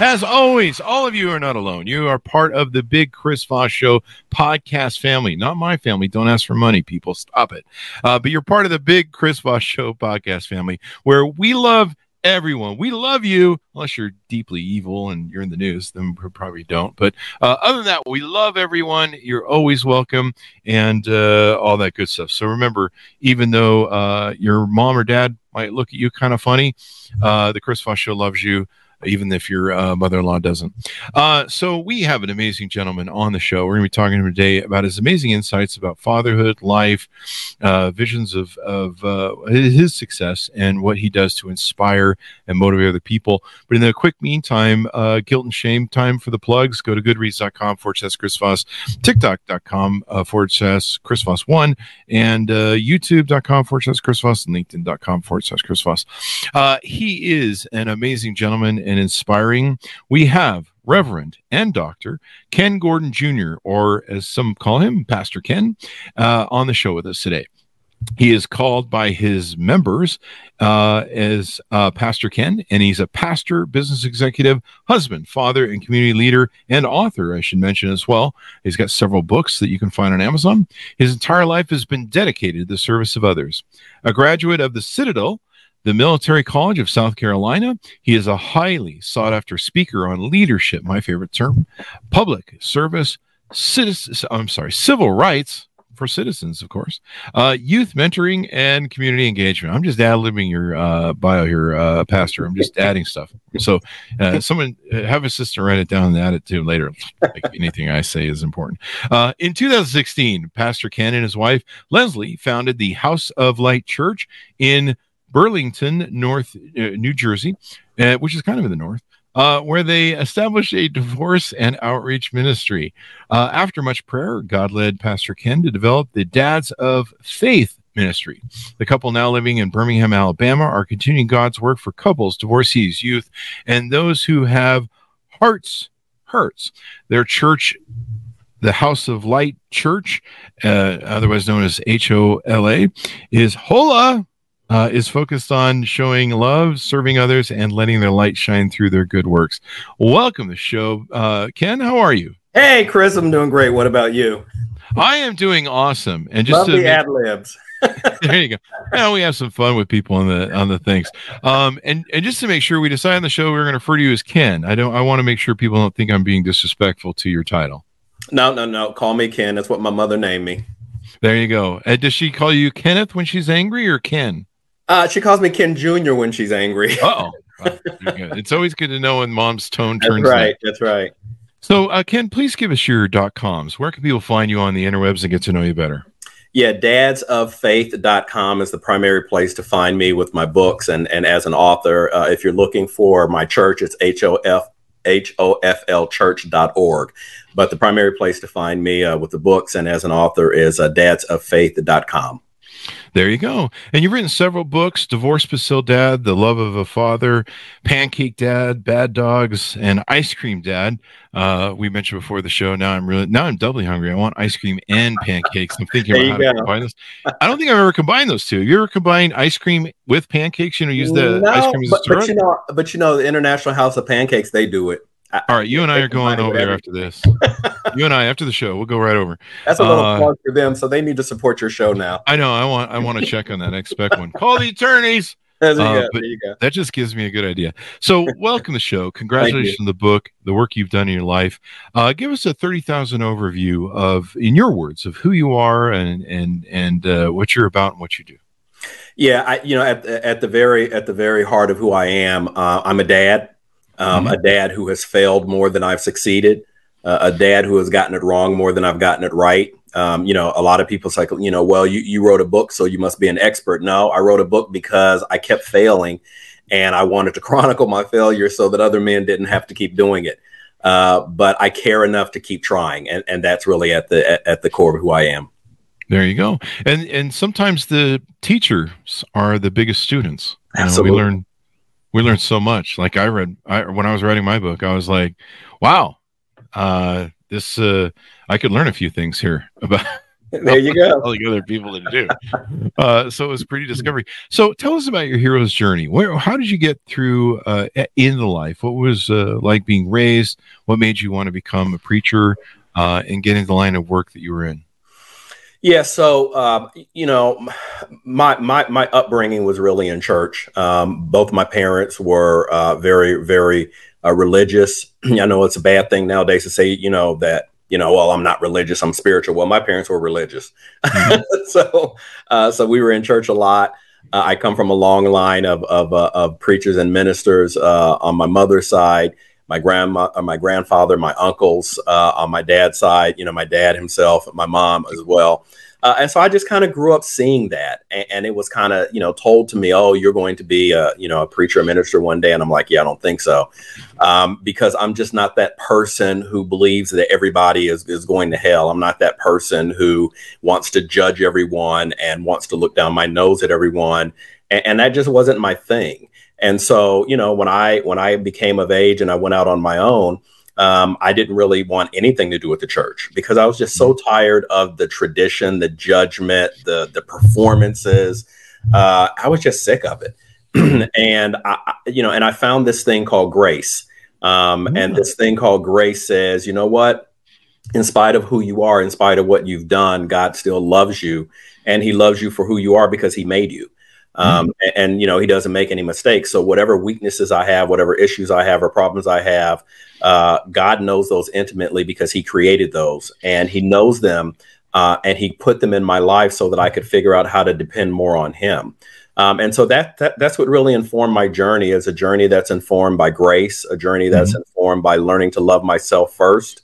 as always, all of you are not alone. You are part of the big Chris Voss Show podcast family. Not my family. Don't ask for money, people. Stop it. Uh, but you're part of the big Chris Voss Show podcast family where we love everyone. We love you, unless you're deeply evil and you're in the news, then we probably don't. But uh, other than that, we love everyone. You're always welcome and uh, all that good stuff. So remember, even though uh, your mom or dad might look at you kind of funny, uh, the Chris Voss Show loves you even if your uh, mother-in-law doesn't. Uh, so we have an amazing gentleman on the show. We're going to be talking to him today about his amazing insights about fatherhood, life, uh, visions of of uh, his success, and what he does to inspire and motivate other people. But in the quick meantime, uh, guilt and shame time for the plugs. Go to Goodreads.com forward slash Chris Voss, TikTok.com uh, forward slash Chris Voss one, and YouTube.com forward slash Chris Voss, and LinkedIn.com forward slash Chris Voss. he is an amazing gentleman and inspiring, we have Reverend and Dr. Ken Gordon Jr., or as some call him, Pastor Ken, uh, on the show with us today. He is called by his members uh, as uh, Pastor Ken, and he's a pastor, business executive, husband, father, and community leader and author, I should mention as well. He's got several books that you can find on Amazon. His entire life has been dedicated to the service of others. A graduate of the Citadel the Military College of South Carolina. He is a highly sought after speaker on leadership, my favorite term, public service, citizen, I'm sorry, civil rights for citizens, of course, uh, youth mentoring and community engagement. I'm just ad libbing your uh, bio here, uh, Pastor. I'm just adding stuff. So, uh, someone uh, have a sister write it down and add it to later. Like anything I say is important. Uh, in 2016, Pastor Ken and his wife Leslie founded the House of Light Church in Burlington, North uh, New Jersey, uh, which is kind of in the north, uh, where they established a divorce and outreach ministry. Uh, after much prayer, God led Pastor Ken to develop the Dads of Faith ministry. The couple now living in Birmingham, Alabama, are continuing God's work for couples, divorcees, youth, and those who have hearts hurts. Their church the House of Light Church, uh, otherwise known as HOLA, is Hola uh, is focused on showing love, serving others, and letting their light shine through their good works. Welcome to the show. Uh, Ken, how are you? Hey, Chris, I'm doing great. What about you? I am doing awesome. And just Lovely ad libs. there you go. Now we have some fun with people on the on the things. Um, and and just to make sure we decide on the show, we're going to refer to you as Ken. I don't. I want to make sure people don't think I'm being disrespectful to your title. No, no, no. Call me Ken. That's what my mother named me. There you go. Uh, does she call you Kenneth when she's angry or Ken? Uh, she calls me Ken Jr. when she's angry. oh, it's always good to know when mom's tone turns. That's right. That's right. So, uh, Ken, please give us your dot coms. Where can people find you on the interwebs and get to know you better? Yeah, dadsoffaith.com is the primary place to find me with my books and, and as an author. Uh, if you're looking for my church, it's H-O-F, H-O-F-L church.org. But the primary place to find me uh, with the books and as an author is uh, dadsoffaith.com. There you go. And you've written several books Divorce but Still Dad, The Love of a Father, Pancake Dad, Bad Dogs, and Ice Cream Dad. Uh, we mentioned before the show. Now I'm really now I'm doubly hungry. I want ice cream and pancakes. I'm thinking about how go. to combine those. I don't think I've ever combined those two. Have you ever combined ice cream with pancakes? You know, use the no, ice cream as but, but you know, but you know, the International House of Pancakes, they do it. All right, you and I are going over there after this. you and I after the show, we'll go right over. That's a little uh, plug for them, so they need to support your show now. I know. I want. I want to check on that. Expect one. Call the attorneys. There you, uh, go, there you go. That just gives me a good idea. So, welcome to the show. Congratulations on the book, the work you've done in your life. Uh, give us a thirty thousand overview of, in your words, of who you are and and and uh, what you're about and what you do. Yeah, I, you know, at at the very at the very heart of who I am, uh, I'm a dad um, mm-hmm. a dad who has failed more than I've succeeded, uh, a dad who has gotten it wrong more than I've gotten it right. Um, you know, a lot of people say, you know, well, you, you wrote a book, so you must be an expert. No, I wrote a book because I kept failing and I wanted to chronicle my failure so that other men didn't have to keep doing it. Uh, but I care enough to keep trying, and, and that's really at the at, at the core of who I am. There you go. And and sometimes the teachers are the biggest students. You Absolutely. Know, we learn we learned so much. Like I read I, when I was writing my book, I was like, wow, uh, this uh, I could learn a few things here about there you go. Telling other people to do. Uh, so it was pretty discovery. So tell us about your hero's journey. Where, how did you get through uh, in the life? What was uh, like being raised? What made you want to become a preacher uh, and get into the line of work that you were in? Yeah, so um, you know, my my my upbringing was really in church. Um, both my parents were uh, very very uh, religious. I know it's a bad thing nowadays to say, you know, that you know, well, I'm not religious, I'm spiritual. Well, my parents were religious, mm-hmm. so uh, so we were in church a lot. Uh, I come from a long line of of, uh, of preachers and ministers uh, on my mother's side. My grandma, uh, my grandfather, my uncles uh, on my dad's side. You know, my dad himself, my mom as well. Uh, and so I just kind of grew up seeing that, and, and it was kind of you know told to me, oh, you're going to be a you know a preacher, a minister one day, and I'm like, yeah, I don't think so, um, because I'm just not that person who believes that everybody is is going to hell. I'm not that person who wants to judge everyone and wants to look down my nose at everyone, and, and that just wasn't my thing. And so you know when I when I became of age and I went out on my own um, I didn't really want anything to do with the church because I was just so mm-hmm. tired of the tradition, the judgment, the the performances. Uh, I was just sick of it, and I, you know, and I found this thing called grace, um, and this thing called grace says, you know what? In spite of who you are, in spite of what you've done, God still loves you, and He loves you for who you are because He made you. Um, mm-hmm. and, and, you know he doesn't make any mistakes so whatever weaknesses i have whatever issues i have or problems i have uh, God knows those intimately because He created those and He knows them uh, and He put them in my life so that I could figure out how to depend more on Him. Um, and so that, that that's what really informed my journey is a journey that's informed by grace, a journey that's mm-hmm. informed by learning to love myself first.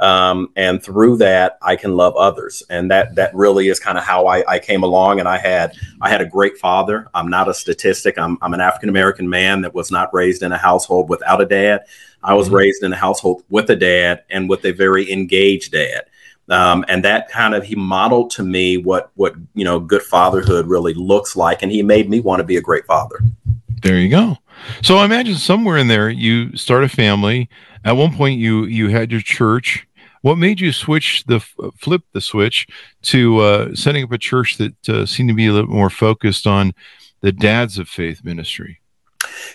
Um, and through that, I can love others, and that that really is kind of how I, I, came along. And I had I had a great father. I'm not a statistic. I'm, I'm an African American man that was not raised in a household without a dad. I was mm-hmm. raised in a household with a dad and with a very engaged dad. Um, and that kind of he modeled to me what what you know good fatherhood really looks like, and he made me want to be a great father. There you go. So I imagine somewhere in there you start a family. At one point, you you had your church. What made you switch the flip the switch to uh, setting up a church that uh, seemed to be a little more focused on the dads of faith ministry?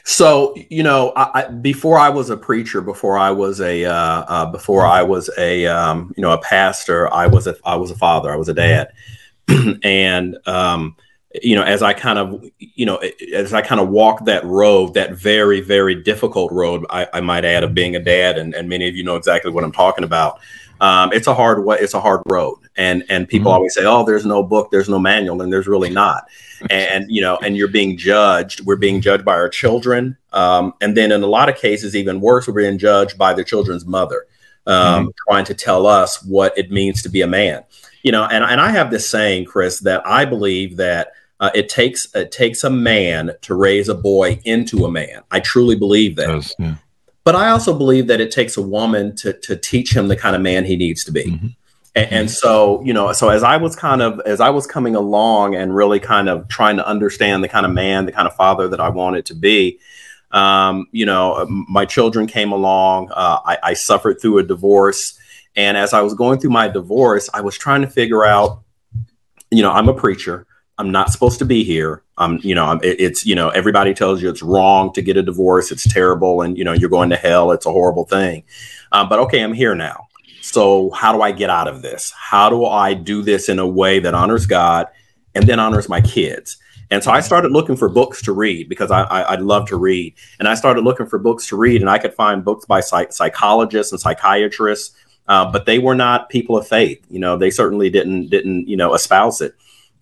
So you know, I, I, before I was a preacher, before I was a uh, uh, before I was a um, you know a pastor, I was a I was a father, I was a dad, and um, you know, as I kind of you know as I kind of walked that road, that very very difficult road, I, I might add, of being a dad, and, and many of you know exactly what I'm talking about. Um, it's a hard way. It's a hard road, and and people mm-hmm. always say, "Oh, there's no book, there's no manual," and there's really not. and you know, and you're being judged. We're being judged by our children, um, and then in a lot of cases, even worse, we're being judged by the children's mother, um, mm-hmm. trying to tell us what it means to be a man. You know, and and I have this saying, Chris, that I believe that. Uh, it takes it takes a man to raise a boy into a man. I truly believe that. Yes, yeah. But I also believe that it takes a woman to to teach him the kind of man he needs to be. Mm-hmm. And, and, so, you know, so as I was kind of as I was coming along and really kind of trying to understand the kind of man, the kind of father that I wanted to be, um, you know, my children came along. Uh, I, I suffered through a divorce, and as I was going through my divorce, I was trying to figure out, you know, I'm a preacher. I'm not supposed to be here. I'm, you know, I'm, it, it's, you know, everybody tells you it's wrong to get a divorce. It's terrible. And, you know, you're going to hell. It's a horrible thing. Um, but okay, I'm here now. So how do I get out of this? How do I do this in a way that honors God and then honors my kids? And so I started looking for books to read because I, I, I love to read. And I started looking for books to read and I could find books by psych- psychologists and psychiatrists, uh, but they were not people of faith. You know, they certainly didn't, didn't, you know, espouse it.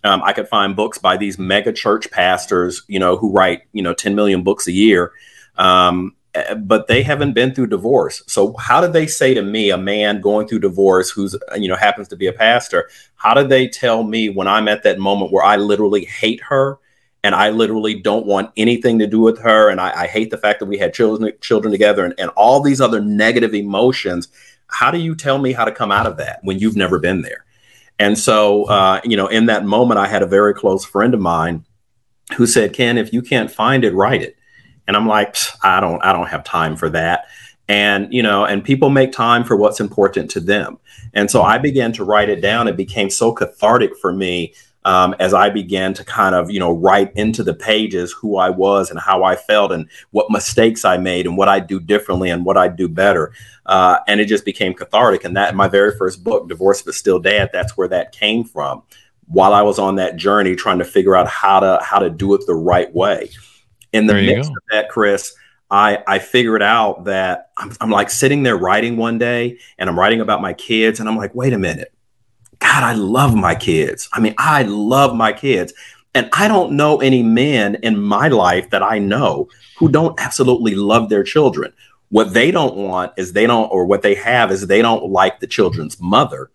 Um, I could find books by these mega church pastors, you know, who write, you know, 10 million books a year. Um, uh, but they haven't been through divorce. So how did they say to me, a man going through divorce who's you know happens to be a pastor, how did they tell me when I'm at that moment where I literally hate her and I literally don't want anything to do with her and I, I hate the fact that we had children children together and, and all these other negative emotions. How do you tell me how to come out of that when you've never been there? And so, uh, you know, in that moment, I had a very close friend of mine who said, "Ken, if you can't find it, write it." And I'm like, I don't, I don't have time for that. And you know, and people make time for what's important to them. And so I began to write it down. It became so cathartic for me um, as I began to kind of, you know, write into the pages who I was and how I felt and what mistakes I made and what I do differently and what I do better. Uh, and it just became cathartic. And that my very first book, Divorced but Still Dad, that's where that came from. While I was on that journey, trying to figure out how to how to do it the right way. In the midst go. of that, Chris, I, I figured out that I'm, I'm like sitting there writing one day and I'm writing about my kids and I'm like, wait a minute. God, I love my kids. I mean, I love my kids. And I don't know any men in my life that I know who don't absolutely love their children. What they don't want is they don't, or what they have is they don't like the children's mother.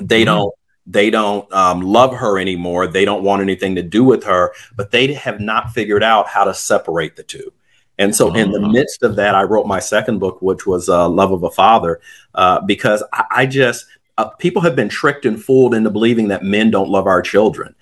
They mm-hmm. don't they don't um, love her anymore. They don't want anything to do with her, but they have not figured out how to separate the two. And so, in the uh-huh. midst of that, I wrote my second book, which was uh, Love of a Father, uh, because I, I just, uh, people have been tricked and fooled into believing that men don't love our children.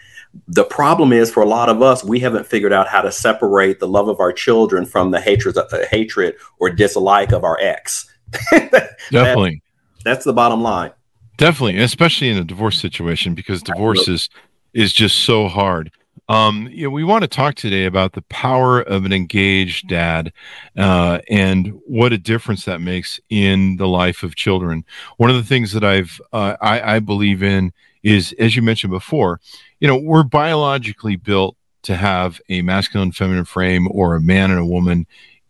The problem is for a lot of us, we haven't figured out how to separate the love of our children from the hatred, uh, hatred or dislike of our ex. Definitely. That, that's the bottom line. Definitely, especially in a divorce situation, because divorce is is just so hard. Um, you know, we want to talk today about the power of an engaged dad uh, and what a difference that makes in the life of children. One of the things that I've uh, I, I believe in is, as you mentioned before, you know, we're biologically built to have a masculine feminine frame or a man and a woman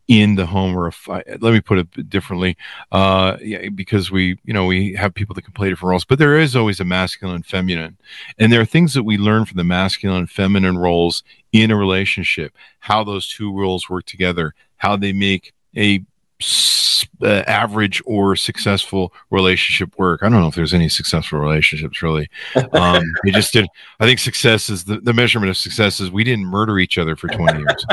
in the home or a let me put it differently uh yeah, because we you know we have people that can play different roles but there is always a masculine and feminine and there are things that we learn from the masculine and feminine roles in a relationship how those two roles work together how they make a uh, average or successful relationship work. I don't know if there's any successful relationships really. Um, we just did. I think success is the, the measurement of success is we didn't murder each other for 20 years.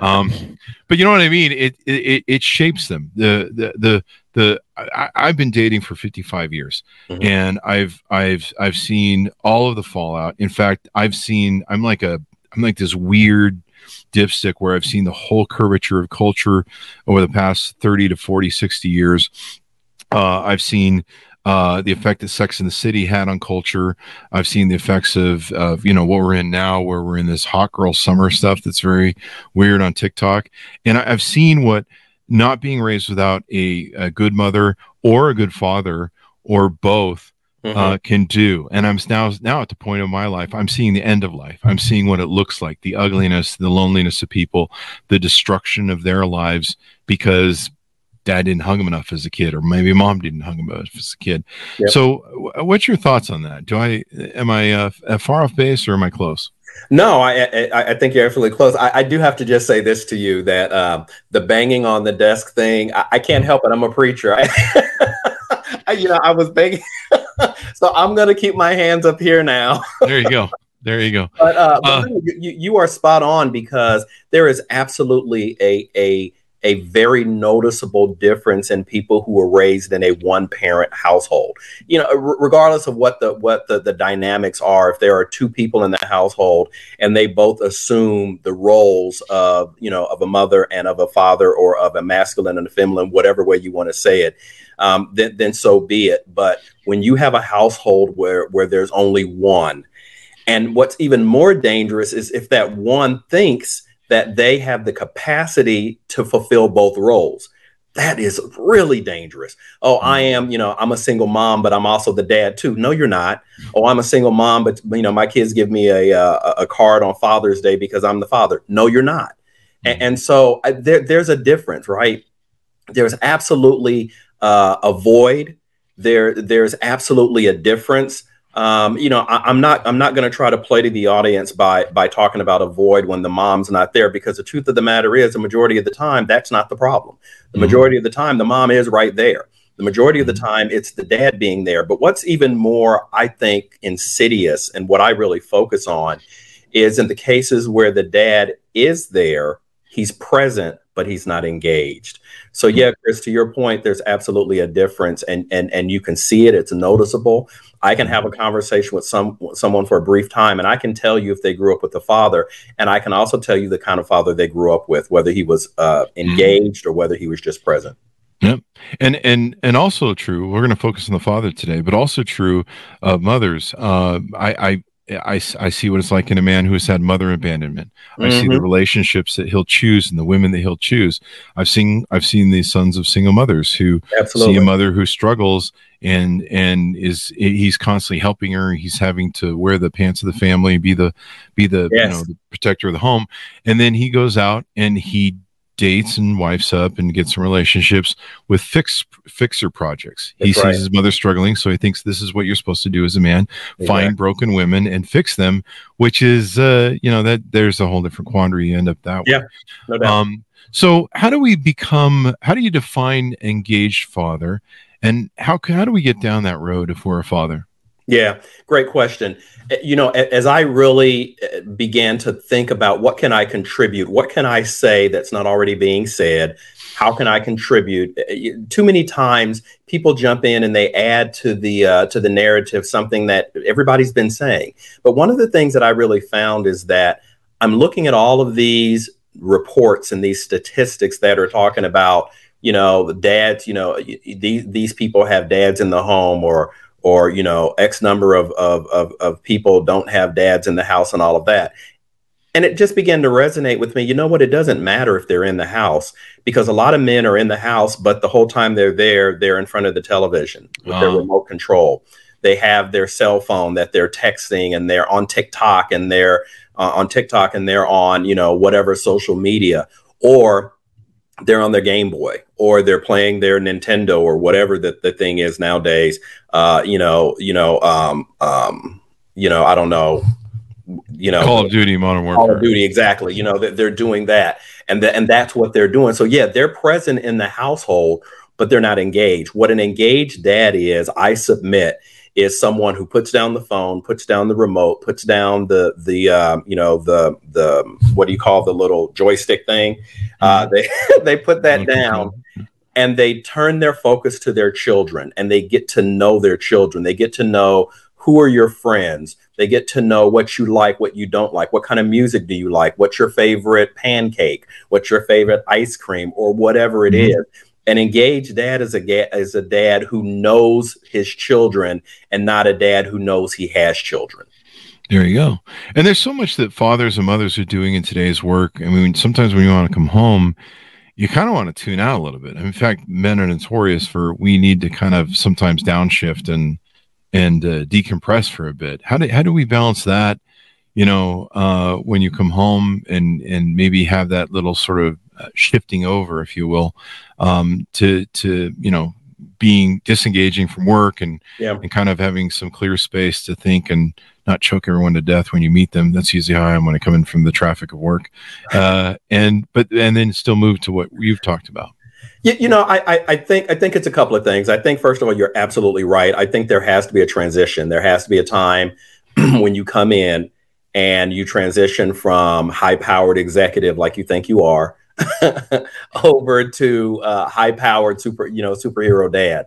Um, but you know what I mean? It, it, it shapes them. The, the, the, the, I, have been dating for 55 years mm-hmm. and I've, I've, I've seen all of the fallout. In fact, I've seen, I'm like a, I'm like this weird dipstick where I've seen the whole curvature of culture over the past 30 to 40, 60 years. Uh, I've seen uh, the effect that Sex in the City had on culture. I've seen the effects of, of, you know, what we're in now, where we're in this hot girl summer stuff that's very weird on TikTok. And I, have seen what not being raised without a, a good mother or a good father or both mm-hmm. uh, can do. And I'm now now at the point of my life. I'm seeing the end of life. I'm seeing what it looks like, the ugliness, the loneliness of people, the destruction of their lives because dad didn't hug him enough as a kid, or maybe mom didn't hug him enough as a kid. Yep. So, what's your thoughts on that? Do I am I uh, far off base or am I close? No, I, I, I think you're absolutely close. I, I, do have to just say this to you that um, the banging on the desk thing, I, I, can't help it. I'm a preacher. I, you know, I was banging. so I'm going to keep my hands up here now. there you go. There you go. But, uh, but uh, you, you are spot on because there is absolutely a, a, a very noticeable difference in people who were raised in a one parent household you know r- regardless of what the what the, the dynamics are if there are two people in the household and they both assume the roles of you know of a mother and of a father or of a masculine and a feminine whatever way you want to say it um, then, then so be it. But when you have a household where where there's only one, and what's even more dangerous is if that one thinks that they have the capacity to fulfill both roles. That is really dangerous. Oh, I mm-hmm. am, you know, I'm a single mom, but I'm also the dad too. No, you're not. Oh, I'm a single mom, but you know, my kids give me a a, a card on Father's Day because I'm the father. No, you're not. And, mm-hmm. and so I, there, there's a difference, right? There's absolutely uh, a void. There, there's absolutely a difference. Um, you know, I, am not I'm not going to try to play to the audience by by talking about a void when the mom's not there because the truth of the matter is the majority of the time that's not the problem. The mm-hmm. majority of the time the mom is right there. The majority of the mm-hmm. time it's the dad being there. But what's even more, I think, insidious and what I really focus on is in the cases where the dad is there, he's present, but he's not engaged. So yeah, Chris, to your point, there's absolutely a difference, and and and you can see it. It's noticeable. I can have a conversation with some someone for a brief time, and I can tell you if they grew up with a father, and I can also tell you the kind of father they grew up with, whether he was uh, mm-hmm. engaged or whether he was just present. Yep. And and and also true. We're going to focus on the father today, but also true of mothers. Uh, I, I I, I see what it's like in a man who has had mother abandonment. I mm-hmm. see the mm-hmm. relationships that he'll choose and the women that he'll choose. I've seen I've seen these sons of single mothers who Absolutely. see a mother who struggles and and is he's constantly helping her. He's having to wear the pants of the family, be the be the yes. you know the protector of the home, and then he goes out and he dates and wifes up and gets some relationships with fix fixer projects. That's he sees right. his mother struggling, so he thinks this is what you're supposed to do as a man: exactly. find broken women and fix them. Which is, uh, you know, that there's a whole different quandary. You end up that yeah, way. no doubt. Um, so, how do we become? How do you define engaged father? And how how do we get down that road if we're a father? Yeah, great question. Eh, you know, as I really eh, began to think about what can I contribute, what can I say that's not already being said, how can I contribute? Eh, too many times people jump in and they add to the uh, to the narrative something that everybody's been saying. But one of the things that I really found is that I'm looking at all of these reports and these statistics that are talking about, you know, dads, you know, these these people have dads in the home or or you know x number of, of, of, of people don't have dads in the house and all of that. And it just began to resonate with me. You know what? It doesn't matter if they're in the house because a lot of men are in the house but the whole time they're there they're in front of the television with their uh-huh. remote control. They have their cell phone that they're texting and they're on tiktok and they're uh, on tiktok and they're on you know whatever social media. Or they're on their Game Boy or they're playing their Nintendo or whatever that the thing is nowadays. Uh, you know, you know, um, um, you know, I don't know, you know, Call of Duty, Modern Warfare, Call of Duty, exactly. You know, they're doing that, and the, and that's what they're doing. So yeah, they're present in the household, but they're not engaged. What an engaged dad is, I submit, is someone who puts down the phone, puts down the remote, puts down the the uh, you know the the what do you call the little joystick thing? Uh, they they put that down and they turn their focus to their children and they get to know their children. They get to know who are your friends. They get to know what you like, what you don't like, what kind of music do you like, what's your favorite pancake, what's your favorite ice cream, or whatever it mm-hmm. is an engaged dad is a ga- is a dad who knows his children and not a dad who knows he has children. There you go. And there's so much that fathers and mothers are doing in today's work. I mean, sometimes when you want to come home, you kind of want to tune out a little bit. In fact, men are notorious for we need to kind of sometimes downshift and and uh, decompress for a bit. How do how do we balance that? You know, uh, when you come home and and maybe have that little sort of uh, shifting over, if you will, um, to to you know being disengaging from work and yeah. and kind of having some clear space to think and not choke everyone to death when you meet them. That's usually how I am when I come in from the traffic of work. Uh, and but and then still move to what you've talked about. You, you know, I, I think I think it's a couple of things. I think first of all, you're absolutely right. I think there has to be a transition. There has to be a time when you come in and you transition from high powered executive like you think you are over to uh, high powered super, you know, superhero dad.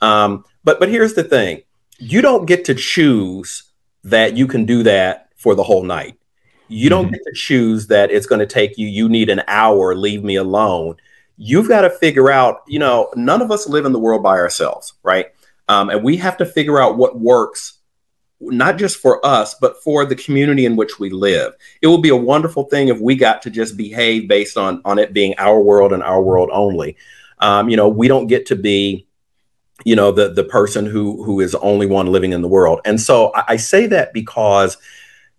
Um, but but here's the thing: you don't get to choose that you can do that for the whole night. You don't mm-hmm. get to choose that it's going to take you. You need an hour. Leave me alone. You've got to figure out. You know, none of us live in the world by ourselves, right? Um, and we have to figure out what works not just for us, but for the community in which we live. It will be a wonderful thing if we got to just behave based on on it being our world and our world only. Um, you know, we don't get to be, you know, the the person who who is the only one living in the world. And so I, I say that because,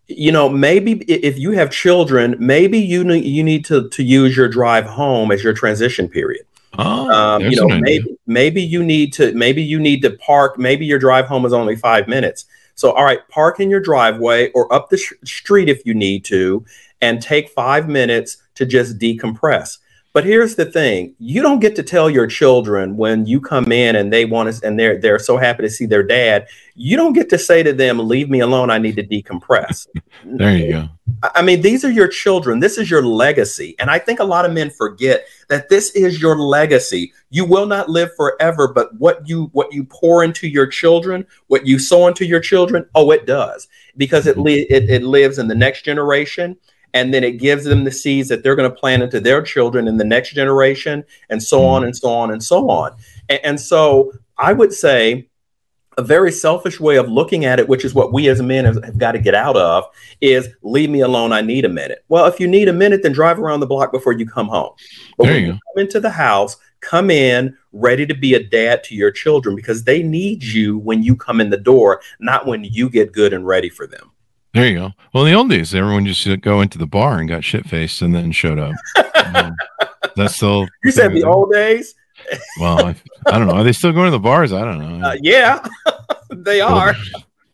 you know, maybe if you have children, maybe you need you need to to use your drive home as your transition period. Oh, um, you know, maybe maybe you need to maybe you need to park. Maybe your drive home is only five minutes So, all right, park in your driveway or up the sh- street if you need to, and take five minutes to just decompress. But here's the thing: you don't get to tell your children when you come in and they want to, and they're they're so happy to see their dad. You don't get to say to them, "Leave me alone. I need to decompress." there you go. I mean, these are your children. This is your legacy, and I think a lot of men forget that this is your legacy. You will not live forever, but what you what you pour into your children, what you sow into your children, oh, it does because it mm-hmm. li- it, it lives in the next generation and then it gives them the seeds that they're going to plant into their children in the next generation and so on and so on and so on. And, and, so i would say a very selfish way of looking at it which is what we as men have, have, got to get out of is leave me alone i need a minute. Well if you need a minute then drive around the block before you come home. But there you come into the house come in ready to be a dad to your children because they need you when you come in the door not when you get good and ready for them there you go. Well, in the old days, everyone just go into the bar and got shit faced and then showed up. um, that's still. You said the old days. well, I, I, don't know. Are they still going to the bars? I don't know. Uh, yeah, they are.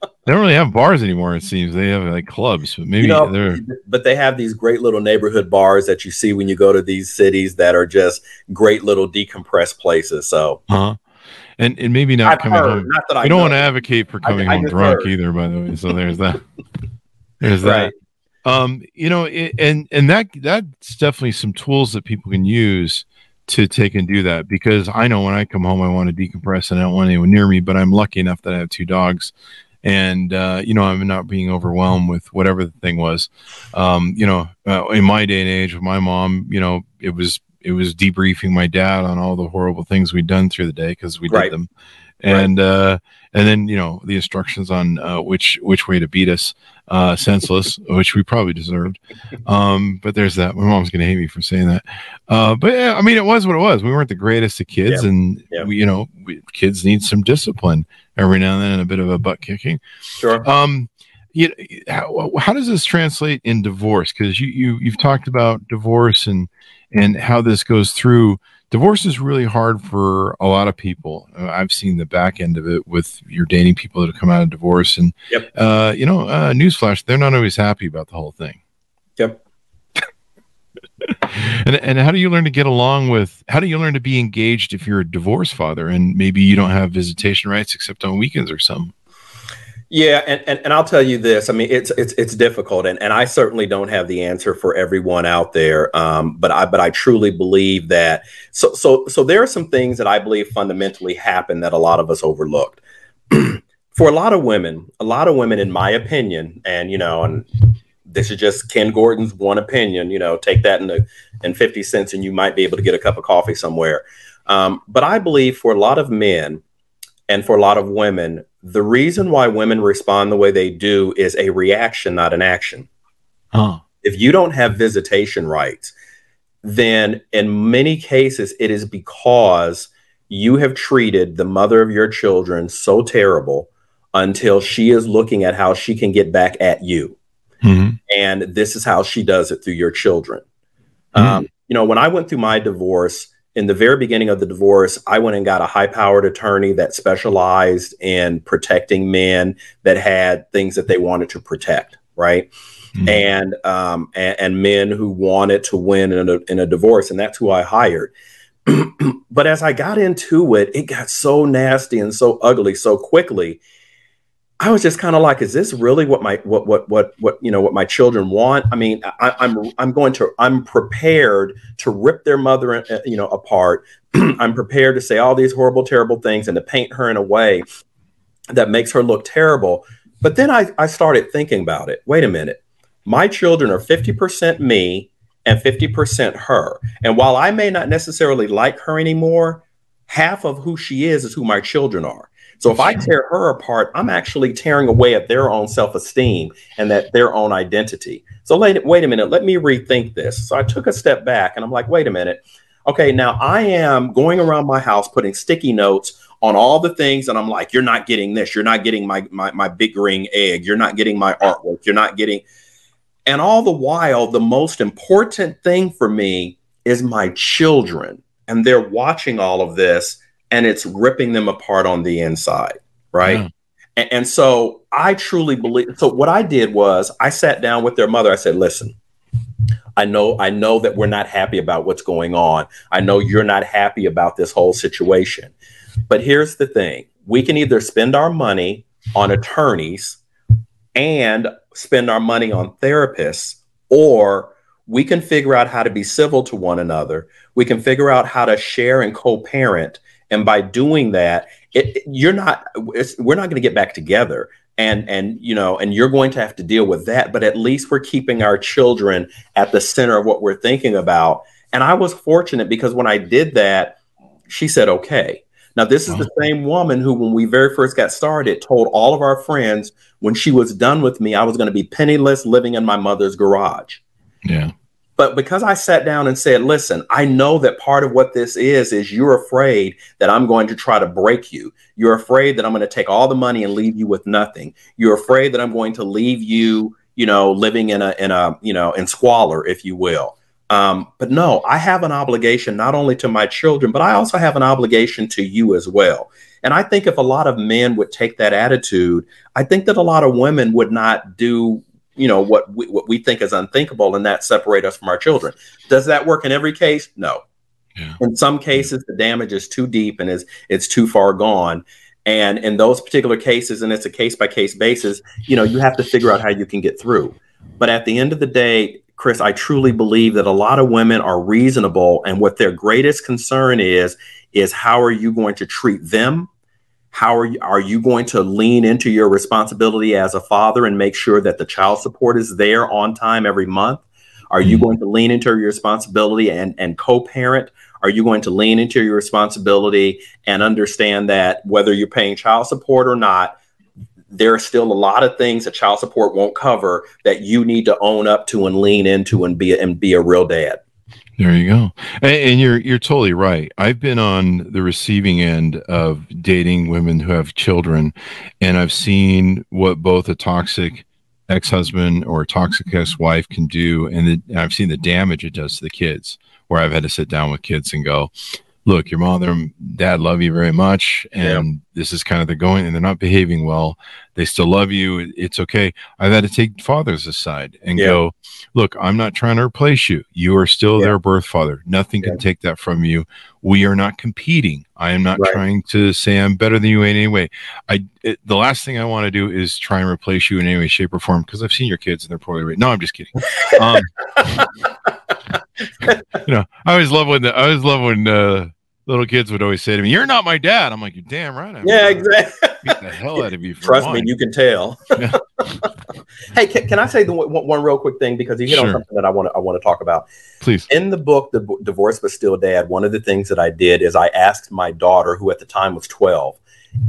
They don't really have bars anymore. It seems they have like clubs, but maybe you know, they're. But they have these great little neighborhood bars that you see when you go to these cities that are just great little decompressed places. So. Uh-huh and and maybe not I've coming heard, home. Not that I we don't know. want to advocate for coming I, I home drunk heard. either. By the way, so there's that. There's Right. that. Um, you know, it, and and that that's definitely some tools that people can use to take and do that because I know when I come home I want to decompress and I don't want anyone near me, but I'm lucky enough that I have two dogs. And uh, you know, I'm not being overwhelmed with whatever the thing was. Um, you know, uh, in my day and age with my mom, you know, it was it was debriefing my dad on all the horrible things we'd done through the day because we Right. did them, and uh, and then you know the instructions on uh, which which way to beat us uh, senseless, which we probably deserved. Um, but there's that. My mom's gonna hate me for saying that. Uh, but yeah, I mean, it was what it was. We weren't the greatest of kids, Yeah. and Yeah. we, you know, we, kids need some discipline every now and then, and a bit of a butt kicking. Sure. Um, you how, how does this translate in divorce? Because you you you've talked about divorce and and how this goes through. Divorce is really hard for a lot of people. Uh, I've seen the back end of it with your dating people that have come out of divorce, and Yep. uh, you know, uh, newsflash, they're not always happy about the whole thing. Yep. and and how do you learn to get along with? How do you learn to be engaged if you're a divorce father and maybe you don't have visitation rights except on weekends or something? Yeah, and, and, and I'll tell you this. I mean, it's it's it's difficult, and, and I certainly don't have the answer for everyone out there. Um, but I but I truly believe that. So so so there are some things that I believe fundamentally happen that a lot of us overlooked. for a lot of women, a lot of women, in my opinion, and you know, and this is just Ken Gordon's one opinion. You know, take that in the in fifty cents, and you might be able to get a cup of coffee somewhere. Um, but I believe for a lot of men and for a lot of women, the reason why women respond the way they do is a reaction, not an action. Huh. If you don't have visitation rights, then in many cases, it is because you have treated the mother of your children so terrible until she is looking at how she can get back at you. Mhm. And this is how she does it through your children. Mm. Um, you know, when I went through my divorce, in the very beginning of the divorce, I went and got a high powered attorney that specialized in protecting men that had things that they wanted to protect, right? Mhm. And, um, and and men who wanted to win in a, in a divorce, and that's who I hired. but as I got into it, it got so nasty and so ugly so quickly. I was just kind of like, is this really what my what what what what you know what my children want? I mean, I, I'm I'm going to I'm prepared to rip their mother uh, you know apart. I'm prepared to say all these horrible, terrible things and to paint her in a way that makes her look terrible. But then I, I started thinking about it. Wait a minute, my children are 50% me and 50% her. And while I may not necessarily like her anymore, half of who she is is who my children are. So if I tear her apart, I'm actually tearing away at their own self-esteem and that their own identity. So wait, wait a minute, let me rethink this. So I took a step back and I'm like, wait a minute. Okay, now I am going around my house putting sticky notes on all the things and I'm like, you're not getting this, you're not getting my my, my big ring egg, you're not getting my artwork, you're not getting and all the while, the most important thing for me is my children. And they're watching all of this and it's ripping them apart on the inside. Right. Mm. Yeah. And, and so I truly believe. So what I did was I sat down with their mother. I said, "Listen, I know I know that we're not happy about what's going on. I know you're not happy about this whole situation. But here's the thing. We can either spend our money on attorneys and spend our money on therapists or we can figure out how to be civil to one another. We can figure out how to share and co-parent and by doing that, it, you're not we're not going to get back together. And and you know and you're going to have to deal with that but at least we're keeping our children at the center of what we're thinking about. And i was fortunate because when i did that she said okay. Now this is the uh-huh. same woman who when we very first got started told all of our friends when she was done with me i was going to be penniless living in my mother's garage. Yeah but because I sat down and said, listen, I know that part of what this is, is you're afraid that I'm going to try to break you. You're afraid that I'm going to take all the money and leave you with nothing. You're afraid that I'm going to leave you, you know, living in a, in a, you know, in squalor, if you will. Um, but no, I have an obligation not only to my children, but I also have an obligation to you as well. And I think if a lot of men would take that attitude, I think that a lot of women would not do you know what we, what we think is unthinkable and that separate us from our children. Does that work in every case? No. Yeah. in some cases the damage is too deep and is it's too far gone. And in those particular cases and it's a case by case basis you know you have to figure out how you can get through. But at the end of the day chris i truly believe that a lot of women are reasonable and what their greatest concern is is how are you going to treat them how are you, are you going to lean into your responsibility as a father and make sure that the child support is there on time every month? Are you mm-hmm. going to lean into your responsibility and, and co-parent? Are you going to lean into your responsibility and understand that whether you're paying child support or not, there are still a lot of things that child support won't cover that you need to own up to and lean into and be and be a real dad. There you go. And, and, you're you're totally right. I've been on the receiving end of dating women who have children, and I've seen what both a toxic ex-husband or a toxic ex-wife can do, and, the, and I've seen the damage it does to the kids. Where I've had to sit down with kids and go, look, your mother and dad love you very much, and yeah. this is kind of the going, and they're not behaving well. They still love you. It's okay. I've had to take fathers aside and yeah. go, look, I'm not trying to replace you. You are still yeah. their birth father. Nothing can take that from you. We are not competing. I am not right. trying to say I'm better than you in any way. I it, the last thing I want to do is try and replace you in any way, shape, or form because I've seen your kids and they're poorly raised. No, I'm just kidding. Um, you know, I always love when the, I always love when uh, little kids would always say to me, "You're not my dad." I'm like, "You're damn right." I'm yeah, exactly. Beat the hell out of you. Trust mine. me, you can tell. hey, can, can, I say the one, one, real quick thing because you hit sure. on something that I want to I want to talk about. Please. In the book, the divorce but still dad. One of the things that I did is I asked my daughter, who at the time was 12,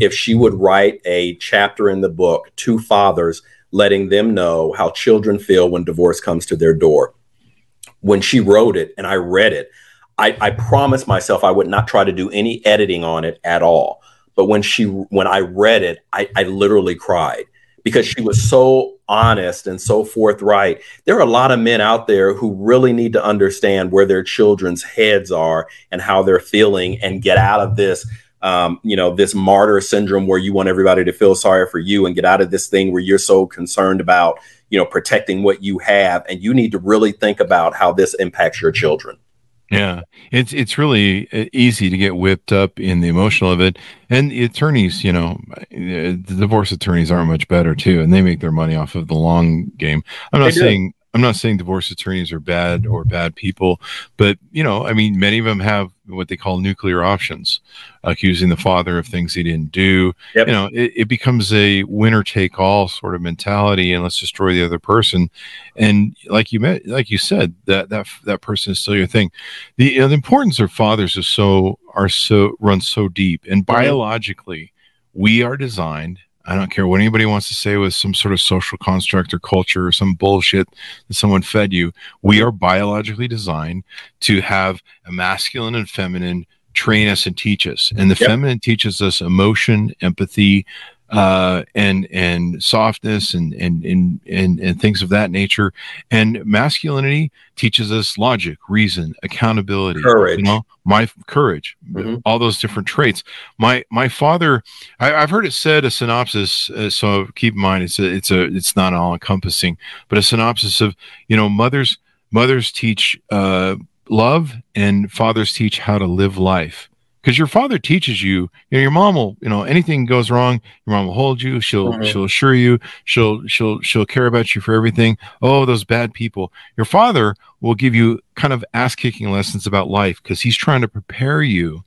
if she would write a chapter in the book to fathers, letting them know how children feel when divorce comes to their door. When she wrote it and I read it, I, I promised myself I would not try to do any editing on it at all. But when she when I read it, I, I literally cried because she was so honest and so forthright. There are a lot of men out there who really need to understand where their children's heads are and how they're feeling and get out of this um, you know, this martyr syndrome where you want everybody to feel sorry for you and get out of this thing where you're so concerned about, you know, protecting what you have. And you need to really think about how this impacts your children. Yeah, it's it's really uh, easy to get whipped up in the emotional of it, and the attorneys, you know, uh, the divorce attorneys aren't much better too, and they make their money off of the long game. I'm not saying I'm not saying divorce attorneys are bad or bad people, but you know, I mean, many of them have what they call nuclear options, accusing the father of things he didn't do. Yep. You know, it, it, becomes a winner take all sort of mentality, and let's destroy the other person. And like you met, like you said, that that that person is still your thing. The, you know, the importance of fathers is so are so run so deep, and biologically, we are designed I don't care what anybody wants to say with some sort of social construct or culture or some bullshit that someone fed you. We are biologically designed to have a masculine and feminine train us and teach us. And the yep. feminine teaches us emotion, empathy, uh, and and softness and, and and and and things of that nature. And masculinity teaches us logic, reason, accountability, courage. You know, my courage, Mhm. all those different traits. My my father, I, I've heard it said a synopsis. Uh, so keep in mind, it's a it's a it's not all encompassing, but a synopsis of you know mothers mothers teach uh, love and fathers teach how to live life because your father teaches you you know your mom will you know anything goes wrong your mom will hold you she'll Mhm. she'll assure you she'll she'll she'll care about you for everything oh those bad people your father will give you kind of ass kicking lessons about life because he's trying to prepare you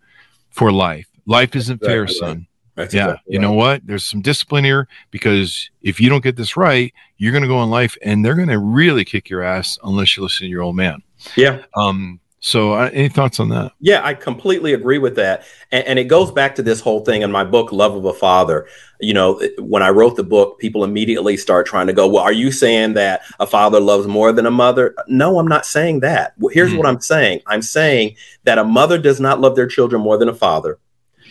for life life isn't fair right. son That's yeah exactly you right. know what there's some discipline here because if you don't get this right you're going to go in life and they're going to really kick your ass unless you listen to your old man Yeah. um so uh, any thoughts on that Yeah, I completely agree with that. And, and it goes back to this whole thing in my book, Love of a Father. You know, when I wrote the book, people immediately start trying to go, Well, are you saying that a father loves more than a mother? No, I'm not saying that. Well, here's Mhm. what I'm saying I'm saying that a mother does not love their children more than a father,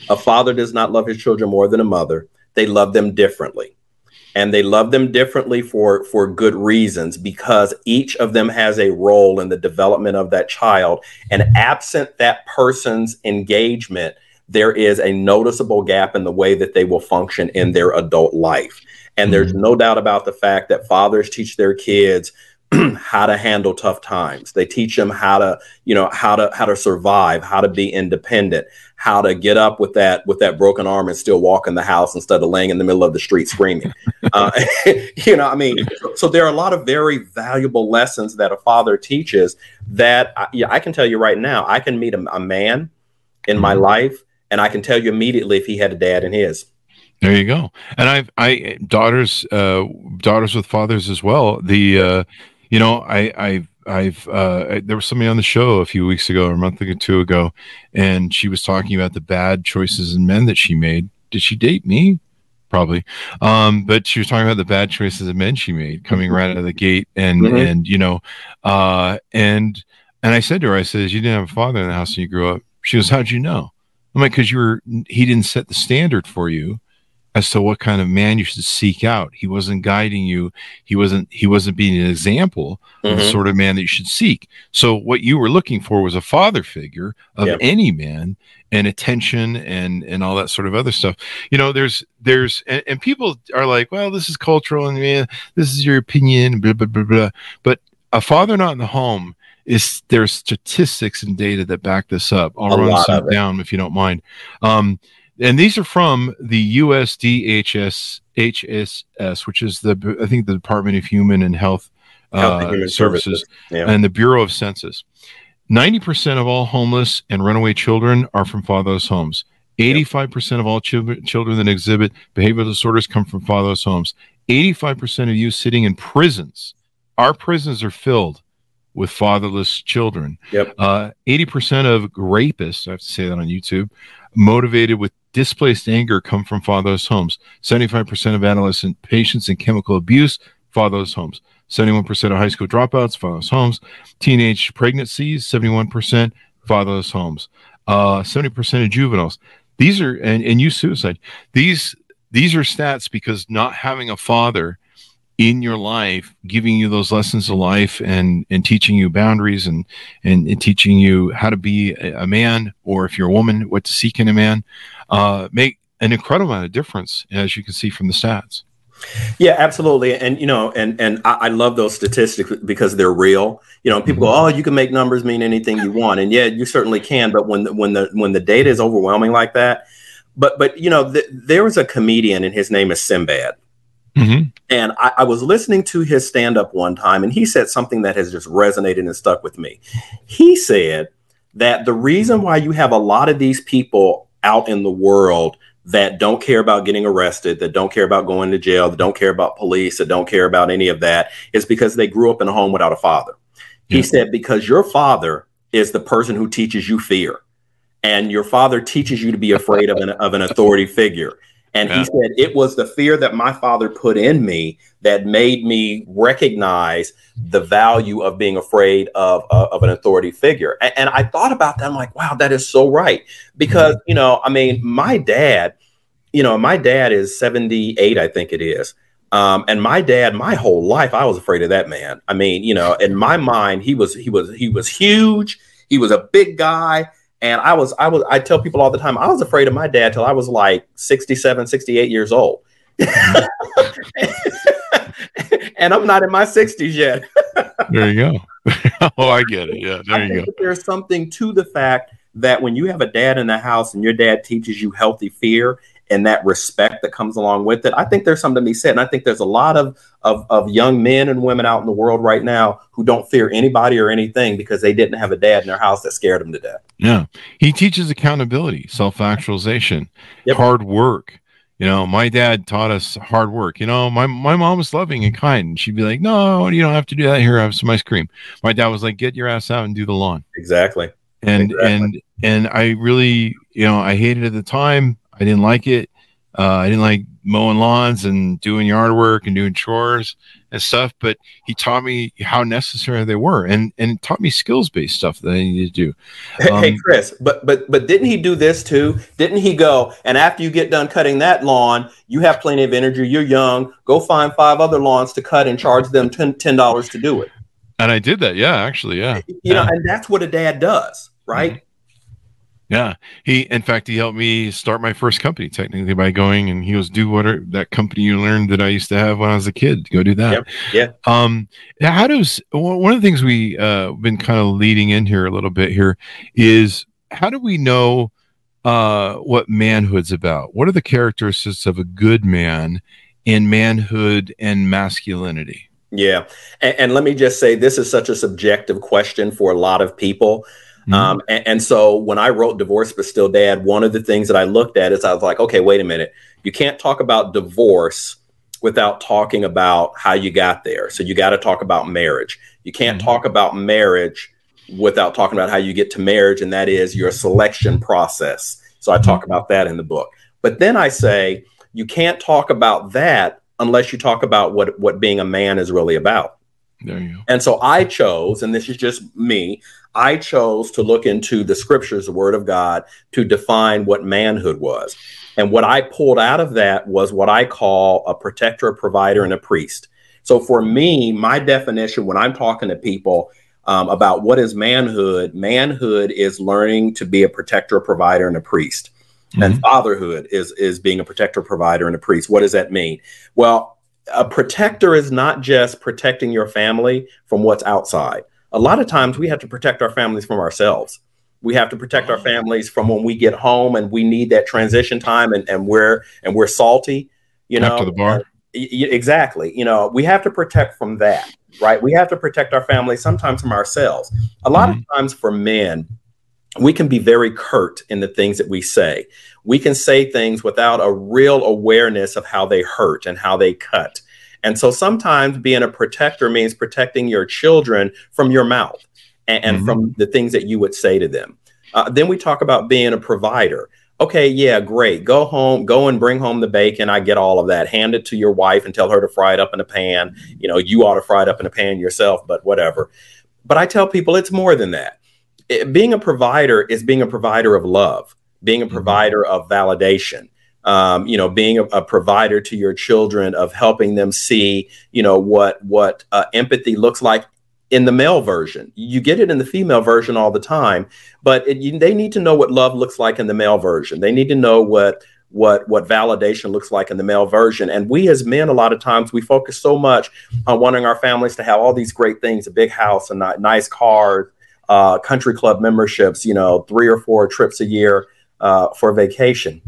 a father does not love his children more than a mother. They love them differently and they love them differently for for good reasons because each of them has a role in the development of that child. And absent that person's engagement there is a noticeable gap in the way that they will function in their adult life. And there's mm-hmm. no doubt about the fact that fathers teach their kids how to handle tough times. They teach them how to you know how to how to survive how to be independent how to get up with that with that broken arm and still walk in the house instead of laying in the middle of the street screaming uh, you know i mean so, so there are a lot of very valuable lessons that a father teaches that I, yeah, I can tell you right now i can meet a, a man in my Mhm. life and i can tell you immediately if he had a dad in his There you go. And I've I daughters uh daughters with fathers as well. The uh you know, I I've I've uh there was somebody on the show a few weeks ago or a month or two ago and she was talking about the bad choices in men that she made. Did she date me? Probably. Um but she was talking about the bad choices of men she made coming right out of the gate and Mhm. and you know uh and and I said to her I said you didn't have a father in the house when you grew up. She goes how'd you know? I'm like cuz you were he didn't set the standard for you as to what kind of man you should seek out. He wasn't guiding you. He wasn't he wasn't being an example of the Mhm. sort of man that you should seek. So what you were looking for was a father figure of Yeah. any man and attention and and all that sort of other stuff. You know, there's there's and, and people are like, well, this is cultural and man, this is your opinion, blah blah blah blah. But a father not in the home is there's statistics and data that back this up. I'll A run some down if you don't mind. Um, and these are from the USDHS HSS, which is the I think the Department of Human and Health, Health uh, Human Services, Yeah. and the Bureau of Census. Ninety percent of all homeless and runaway children are from fatherless homes. Eighty-five percent of all children children that exhibit behavioral disorders come from fatherless homes. Eighty-five percent of you sitting in prisons, our prisons are filled with fatherless children. Yep. Uh, 80% of rapists, I have to say that on YouTube, motivated with displaced anger come from fatherless homes. 75% of adolescent patients in chemical abuse, fatherless homes. 71% of high school dropouts, fatherless homes. Teenage pregnancies, 71%, fatherless homes. Uh, 70% of juveniles. These are, and, and youth suicide. These, these are stats because not having a father in your life giving you those lessons of life and and teaching you boundaries and and, and teaching you how to be a, a man or if you're a woman what to seek in a man uh make an incredible amount of difference as you can see from the stats Yeah, absolutely. And you know, and and I, I love those statistics because they're real. You know, people go, "Oh, you can make numbers mean anything you want," and yeah, you certainly can. But when the, when the when the data is overwhelming like that, but but you know, th- there was a comedian and his name is Sinbad, mm-hmm. and I, I was listening to his stand up one time, and he said something that has just resonated and stuck with me. He said that the reason why you have a lot of these people out in the world that don't care about getting arrested, that don't care about going to jail, that don't care about police, that don't care about any of that, is because they grew up in a home without a father. He said, because your father is the person who teaches you fear, and your father teaches you to be afraid of an, of an authority figure. And Yeah. he said, it was the fear that my father put in me that made me recognize the value of being afraid of, of, of an authority figure. And, and I thought about that. I'm like, wow, that is so right. Because, you know, I mean, my dad, you know, my dad is 78, I think it is. Um, and my dad, my whole life, I was afraid of that man. I mean, you know, in my mind, he was he was he was huge. He was a big guy. And I was, I was, I tell people all the time, I was afraid of my dad till I was like 67, 68 years old. and I'm not in my 60s yet. there you go. oh, I get it. Yeah, there I you go. There's something to the fact that when you have a dad in the house and your dad teaches you healthy fear and that respect that comes along with it, I think there's something to be said. And I think there's a lot of, of, of young men and women out in the world right now who don't fear anybody or anything because they didn't have a dad in their house that scared them to death. Yeah. He teaches accountability, self actualization, yep. hard work you know, my dad taught us hard work. You know, my my mom was loving and kind. And she'd be like, "No, you don't have to do that. Here, I have some ice cream." My dad was like, "Get your ass out and do the lawn." Exactly. And exactly. and and I really, you know, I hated at the time. I didn't like it. Uh, I didn't like mowing lawns and doing yard work and doing chores and stuff, but he taught me how necessary they were and and taught me skills based stuff that I needed to do. Um, hey, Chris, but but but didn't he do this too? Didn't he go and after you get done cutting that lawn, you have plenty of energy, you're young, go find five other lawns to cut and charge them ten dollars to do it. And I did that, yeah, actually, yeah. You yeah. know, and that's what a dad does, right? Mm-hmm. Yeah, he in fact he helped me start my first company technically by going and he was do what are, that company you learned that I used to have when I was a kid. Go do that. Yep. Yeah. Um, how does one of the things we uh been kind of leading in here a little bit here is how do we know uh what manhood's about? What are the characteristics of a good man in manhood and masculinity? Yeah, and, and let me just say this is such a subjective question for a lot of people Mm-hmm. Um, and, and, so when I wrote Divorce but Still Dad, one of the things that I looked at is I was like, okay, wait a minute. You can't talk about divorce without talking about how you got there. So you got to talk about marriage. You can't mm-hmm. talk about marriage without talking about how you get to marriage, and that is your selection process. So I talk mm-hmm. about that in the book. But then I say you can't talk about that unless you talk about what what being a man is really about. There you go. And so I chose, and this is just me, I chose to look into the scriptures, the word of God, to define what manhood was. And what I pulled out of that was what I call a protector, a provider, and a priest. So for me, my definition when I'm talking to people um, about what is manhood, manhood is learning to be a protector, a provider, and a priest. Mm-hmm. And fatherhood is is being a protector, provider, and a priest. What does that mean? Well, a protector is not just protecting your family from what's outside a lot of times we have to protect our families from ourselves. We have to protect our families from when we get home and we need that transition time and, and we're and we're salty, you know. After the bar. exactly. You know, we have to protect from that, right? We have to protect our families sometimes from ourselves. A lot mm-hmm. of times for men, we can be very curt in the things that we say. We can say things without a real awareness of how they hurt and how they cut. And so sometimes being a protector means protecting your children from your mouth and, and mm-hmm. from the things that you would say to them. Uh, then we talk about being a provider. Okay, yeah, great. Go home, go and bring home the bacon. I get all of that. Hand it to your wife and tell her to fry it up in a pan. You know, you ought to fry it up in a pan yourself, but whatever. But I tell people it's more than that. It, being a provider is being a provider of love, being a mm-hmm. provider of validation, um, you know, being a, a, provider to your children of helping them see, you know, what what uh, empathy looks like in the male version. You get it in the female version all the time, but it, you, they need to know what love looks like in the male version. They need to know what what what validation looks like in the male version. And we as men, a lot of times, we focus so much on wanting our families to have all these great things: a big house, a nice car, uh, country club memberships, you know, three or four trips a year uh, for vacation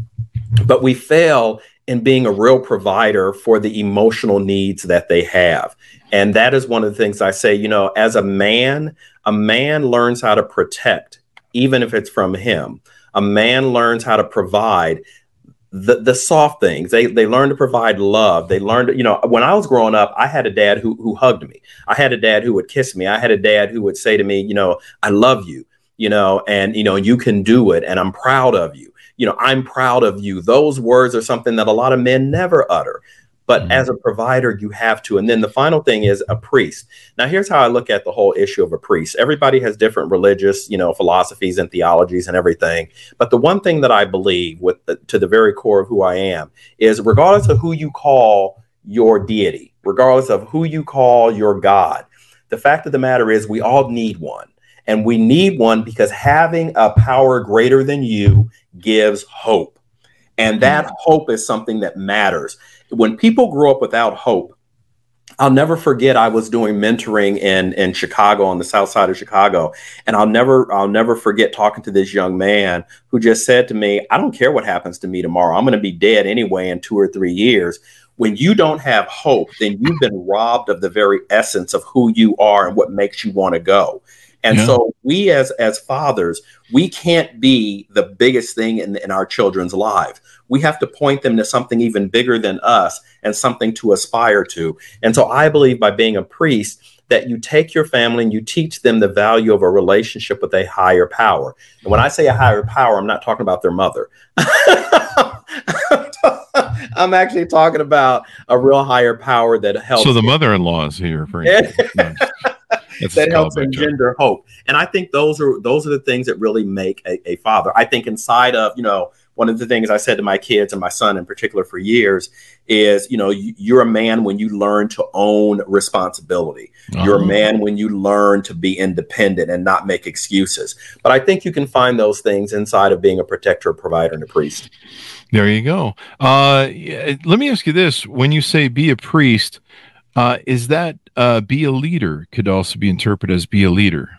but we fail in being a real provider for the emotional needs that they have. And that is one of the things I say, you know, as a man, a man learns how to protect, even if it's from him. A man learns how to provide the, the soft things. They, they learn to provide love. They learned, you know, when I was growing up, I had a dad who, who hugged me. I had a dad who would kiss me. I had a dad who would say to me, you know, I love you, you know, and, you know, you can do it and I'm proud of you you know, I'm proud of you. Those words are something that a lot of men never utter. but mm-hmm. as a provider, you have to. And then the final thing is a priest. Now, here's how I look at the whole issue of a priest. Everybody has different religious, you know, philosophies and theologies and everything. But the one thing that I believe, with the, to the very core of who I am, is regardless of who you call your deity, regardless of who you call your God, the fact of the matter is we all need one. And we need one because having a power greater than you gives hope. And that mm-hmm. hope is something that matters when people grow up without hope, I'll never forget I was doing mentoring in in Chicago on the south side of Chicago and I'll never I'll never forget talking to this young man who just said to me, I don't care what happens to me tomorrow. I'm going to be dead anyway in 2 or 3 years. When you don't have hope, then you've been robbed of the very essence of who you are and what makes you want to go. And yeah. so we as as fathers, we can't be the biggest thing in, in our children's lives we have to point them to something even bigger than us and something to aspire to. And so I believe by being a priest, that you take your family and you teach them the value of a relationship with a higher power. And when I say a higher power, I'm not talking about their mother. I'm actually talking about a real higher power that helps. So the mother-in-law is here for that helps engender hope. And I think those are those are the things that really make a, a father. I think inside of you know one of the things I said to my kids and my son in particular for years is, you know, you're a man when you learn to own responsibility. Uh-huh. You're a man when you learn to be independent and not make excuses. But I think you can find those things inside of being a protector, a provider, and a priest. There you go. Uh, let me ask you this: When you say be a priest, uh, is that uh, be a leader? Could also be interpreted as be a leader.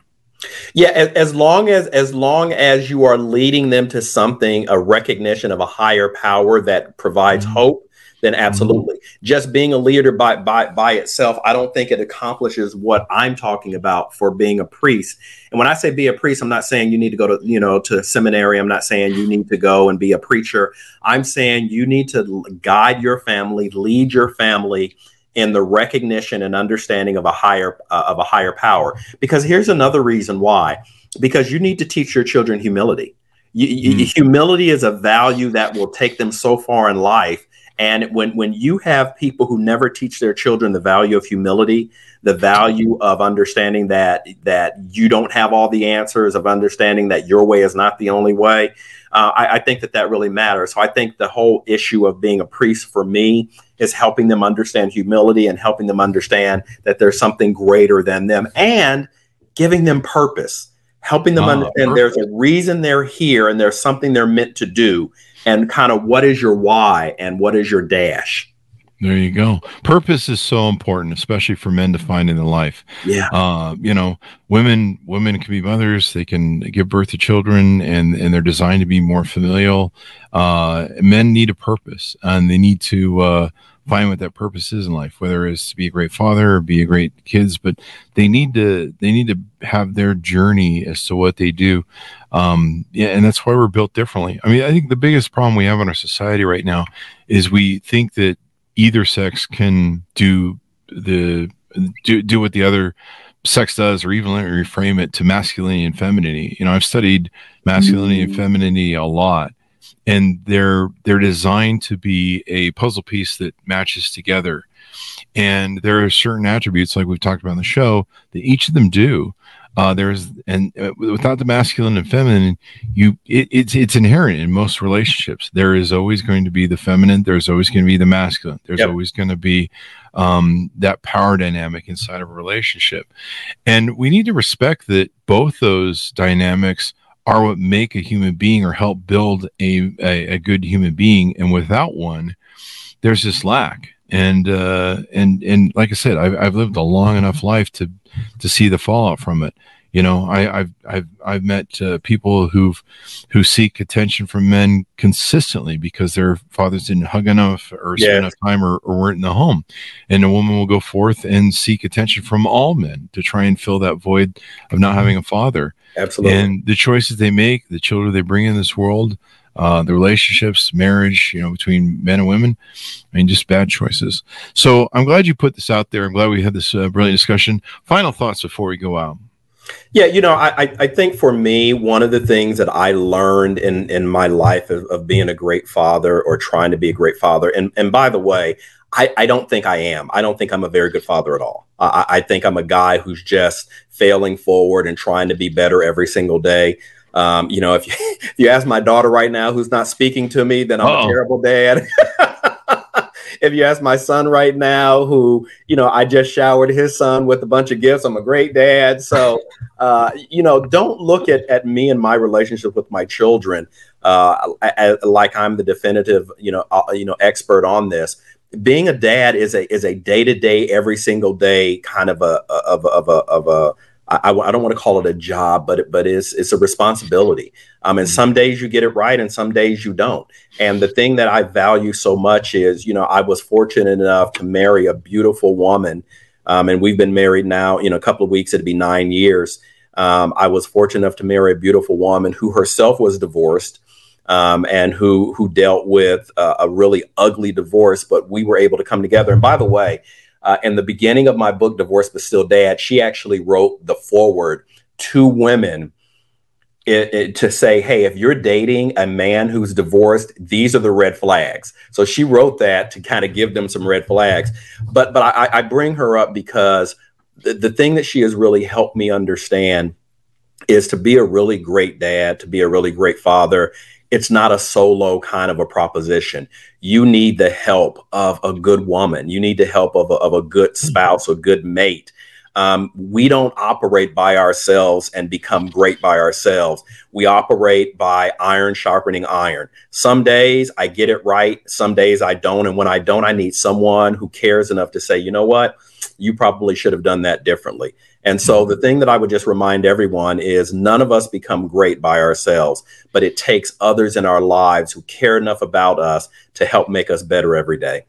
Yeah, as, as, long as as long as you are leading them to something, a recognition of a higher power that provides mm-hmm. hope, then mm-hmm. absolutely. Mm-hmm. Just being a leader by by by itself, I don't think it accomplishes what I'm talking about for being a priest. And when I say be a priest, I'm not saying you need to go to, you know, to seminary. I'm not saying you need to go and be a preacher. I'm saying you need to guide your family, lead your family in the recognition and understanding of a higher uh, of a higher power. Because here's another reason why. Because you need to teach your children humility. You, mm. humility is a value that will take them so far in life. And when when you have people who never teach their children the value of humility the value of understanding that that you don't have all the answers of understanding that your way is not the only way uh, I, I think that that really matters so i think the whole issue of being a priest for me is helping them understand humility and helping them understand that there's something greater than them and giving them purpose, helping them uh, understand perfect. there's a reason they're here and there's something they're meant to do, and kind of what is your why and what is your dash. There you go. Purpose is so important, especially for men to find in the life. Yeah. Uh, you know, women women can be mothers. They can give birth to children, and and they're designed to be more familial. Uh, men need a purpose, and they need to uh, find what that purpose is in life, whether it's to be a great father or be a great kids, but they need to they need to have their journey as to what they do. Um, yeah, and that's why we're built differently. I mean, I think the biggest problem we have in our society right now is we think that either sex can do the do do what the other sex does, or even let me reframe it to masculinity and femininity. You know, I've studied masculinity mm-hmm. and femininity a lot and they're they're designed to be a puzzle piece that matches together and there are certain attributes like we've talked about in the show that each of them do uh, there's and uh, without the masculine and feminine you it, it's it's inherent in most relationships there is always going to be the feminine there's always going to be the masculine there's yep. always going to be um, that power dynamic inside of a relationship and we need to respect that both those dynamics are what make a human being or help build a, a, a good human being. And without one, there's this lack. And uh, and and like I said, I've, I've lived a long enough life to to see the fallout from it. You know, I, have I've I've met uh, people who've who seek attention from men consistently because their fathers didn't hug enough or spend enough time or, or weren't in the home, and a woman will go forth and seek attention from all men to try and fill that void of not having a father. Absolutely. And the choices they make, the children they bring in this world, uh, the relationships, marriage, you know, between men and women. I mean, just bad choices. So I'm glad you put this out there. I'm glad we had this uh, brilliant discussion. Final thoughts before we go out. Yeah, you know, I, I think for me, one of the things that I learned in, in my life of, of being a great father or trying to be a great father, and, and by the way, I, I don't think I am. I don't think I'm a very good father at all. I, I think I'm a guy who's just failing forward and trying to be better every single day. Um, you know, if you, if you ask my daughter right now who's not speaking to me, then I'm Uh-oh. a terrible dad. if you ask my son right now, who, you know, I just showered his son with a bunch of gifts, I'm a great dad. So, uh, you know, don't look at, at me and my relationship with my children uh, like I'm the definitive, you know, uh, you know, expert on this. Being a dad is a is a day to day, every single day kind of a of of a of a I, I, don't want to call it a job, but it, but it's it's a responsibility. Um, and some days you get it right, and some days you don't. And the thing that I value so much is, you know, I was fortunate enough to marry a beautiful woman, um, and we've been married now, you know, a couple of weeks. It'd be nine years. Um, I was fortunate enough to marry a beautiful woman who herself was divorced. Um, and who who dealt with uh, a really ugly divorce, but we were able to come together. And by the way, uh, in the beginning of my book, Divorce But Still Dad, she actually wrote the foreword to women it, it, to say, hey, if you're dating a man who's divorced, these are the red flags. So she wrote that to kind of give them some red flags. But but I, I bring her up because the, the thing that she has really helped me understand is to be a really great dad, to be a really great father, it's not a solo kind of a proposition. You need the help of a good woman. You need the help of a, of a good mm-hmm. spouse or good mate. Um, we don't operate by ourselves and become great by ourselves. We operate by iron sharpening iron. Some days I get it right, some days I don't. And when I don't, I need someone who cares enough to say, you know what, you probably should have done that differently. And so the thing that I would just remind everyone is none of us become great by ourselves, but it takes others in our lives who care enough about us to help make us better every day.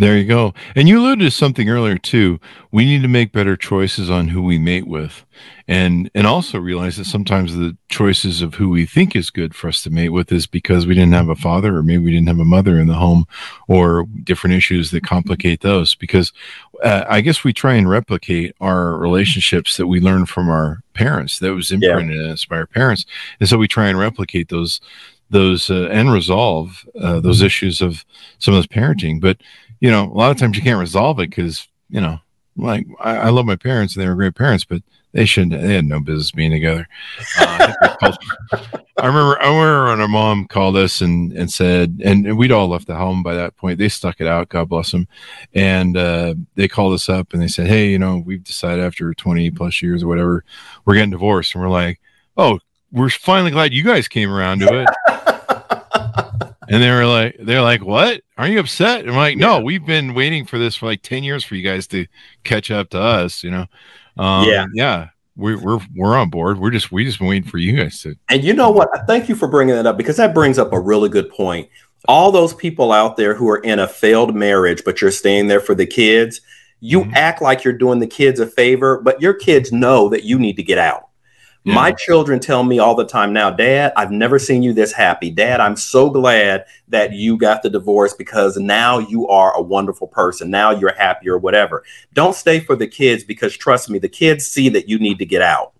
There you go. And you alluded to something earlier too. We need to make better choices on who we mate with. And and also realize that sometimes the choices of who we think is good for us to mate with is because we didn't have a father or maybe we didn't have a mother in the home or different issues that complicate those because uh, I guess we try and replicate our relationships that we learned from our parents that was imprinted yeah. in us by our parents. And so we try and replicate those those uh, and resolve uh, those issues of some of those parenting. But you know, a lot of times you can't resolve it because, you know, like I, I, love my parents and they were great parents, but they shouldn't, they had no business being together. Uh, I, remember, I remember when our mom called us and, and said, and, and, we'd all left the home by that point. They stuck it out. God bless them. And, uh, they called us up and they said, Hey, you know, we've decided after 20 plus years or whatever, we're getting divorced. And we're like, Oh, we're finally glad you guys came around to it. And they were like, they're like, what? Aren't you upset? And I'm like, no, we've been waiting for this for like 10 years for you guys to catch up to us, you know? Um, yeah. Yeah. We're, we're, we're on board. We're just, we just waiting for you guys to. And you know what? Thank you for bringing that up because that brings up a really good point. All those people out there who are in a failed marriage, but you're staying there for the kids, you mm-hmm. act like you're doing the kids a favor, but your kids know that you need to get out. Yeah. My children tell me all the time now, Dad, I've never seen you this happy. Dad, I'm so glad that you got the divorce because now you are a wonderful person. Now you're happy or whatever. Don't stay for the kids because trust me, the kids see that you need to get out.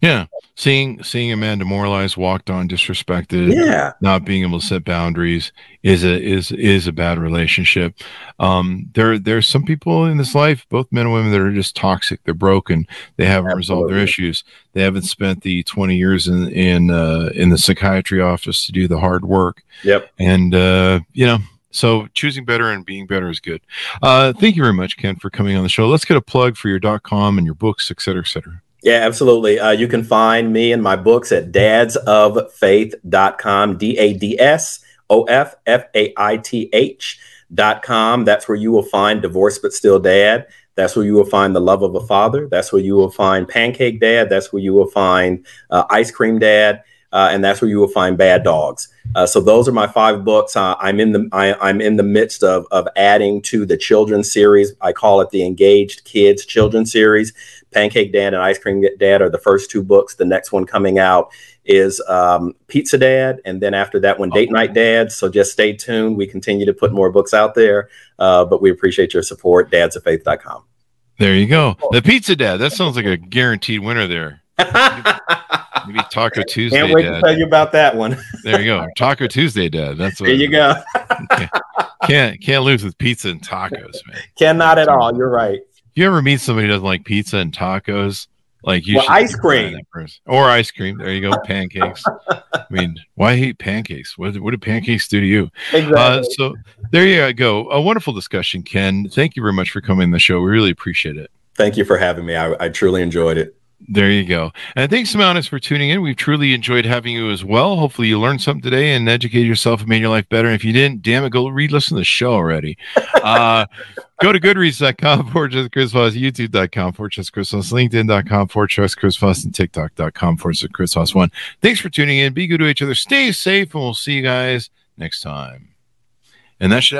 Yeah. Seeing seeing a man demoralized, walked on, disrespected, yeah, not being able to set boundaries is a is is a bad relationship. Um, there there's some people in this life, both men and women, that are just toxic. They're broken. They haven't Absolutely. resolved their issues. They haven't spent the 20 years in in uh, in the psychiatry office to do the hard work. Yep. And uh, you know, so choosing better and being better is good. Uh, thank you very much, Ken, for coming on the show. Let's get a plug for your .com and your books, et cetera, et cetera. Yeah, absolutely. Uh, you can find me and my books at dadsoffaith.com, D A D S O F F A I T H.com. That's where you will find Divorce But Still Dad. That's where you will find The Love of a Father. That's where you will find Pancake Dad. That's where you will find uh, Ice Cream Dad. Uh, and that's where you will find Bad Dogs. Uh, so those are my five books. Uh, I'm in the I, am in the midst of of adding to the children's series. I call it the Engaged Kids Children's Series. Pancake Dad and Ice Cream Dad are the first two books. The next one coming out is um, Pizza Dad, and then after that one, Date Night Dad. So just stay tuned. We continue to put more books out there, uh, but we appreciate your support. Dadsoffaith.com. There you go. The Pizza Dad. That sounds like a guaranteed winner there. Maybe Taco Tuesday. Can't wait Dad. to tell you about that one. There you go. Taco Tuesday, Dad. That's what. There you go. Can't can't lose with pizza and tacos, man. Cannot at all. You're right. If you ever meet somebody who doesn't like pizza and tacos, like you Well, ice keep an eye on cream. or ice cream. There you go. Pancakes. I mean, why hate pancakes? What what do pancakes do to you? Exactly. Uh, so there you go. A wonderful discussion, Ken. Thank you very much for coming on the show. We really appreciate it. Thank you for having me. I, I truly enjoyed it. There you go. And thanks, Mountis, for tuning in. We've truly enjoyed having you as well. Hopefully, you learned something today and educated yourself and made your life better. And if you didn't, damn it, go read, listen to the show already. Uh, go to goodreads.com, forward Chris Voss, youtube.com, forward Chris Voss, linkedin.com, forward Chris Voss, and tiktok.com, forward Chris Voss one. Thanks for tuning in. Be good to each other. Stay safe, and we'll see you guys next time. And that should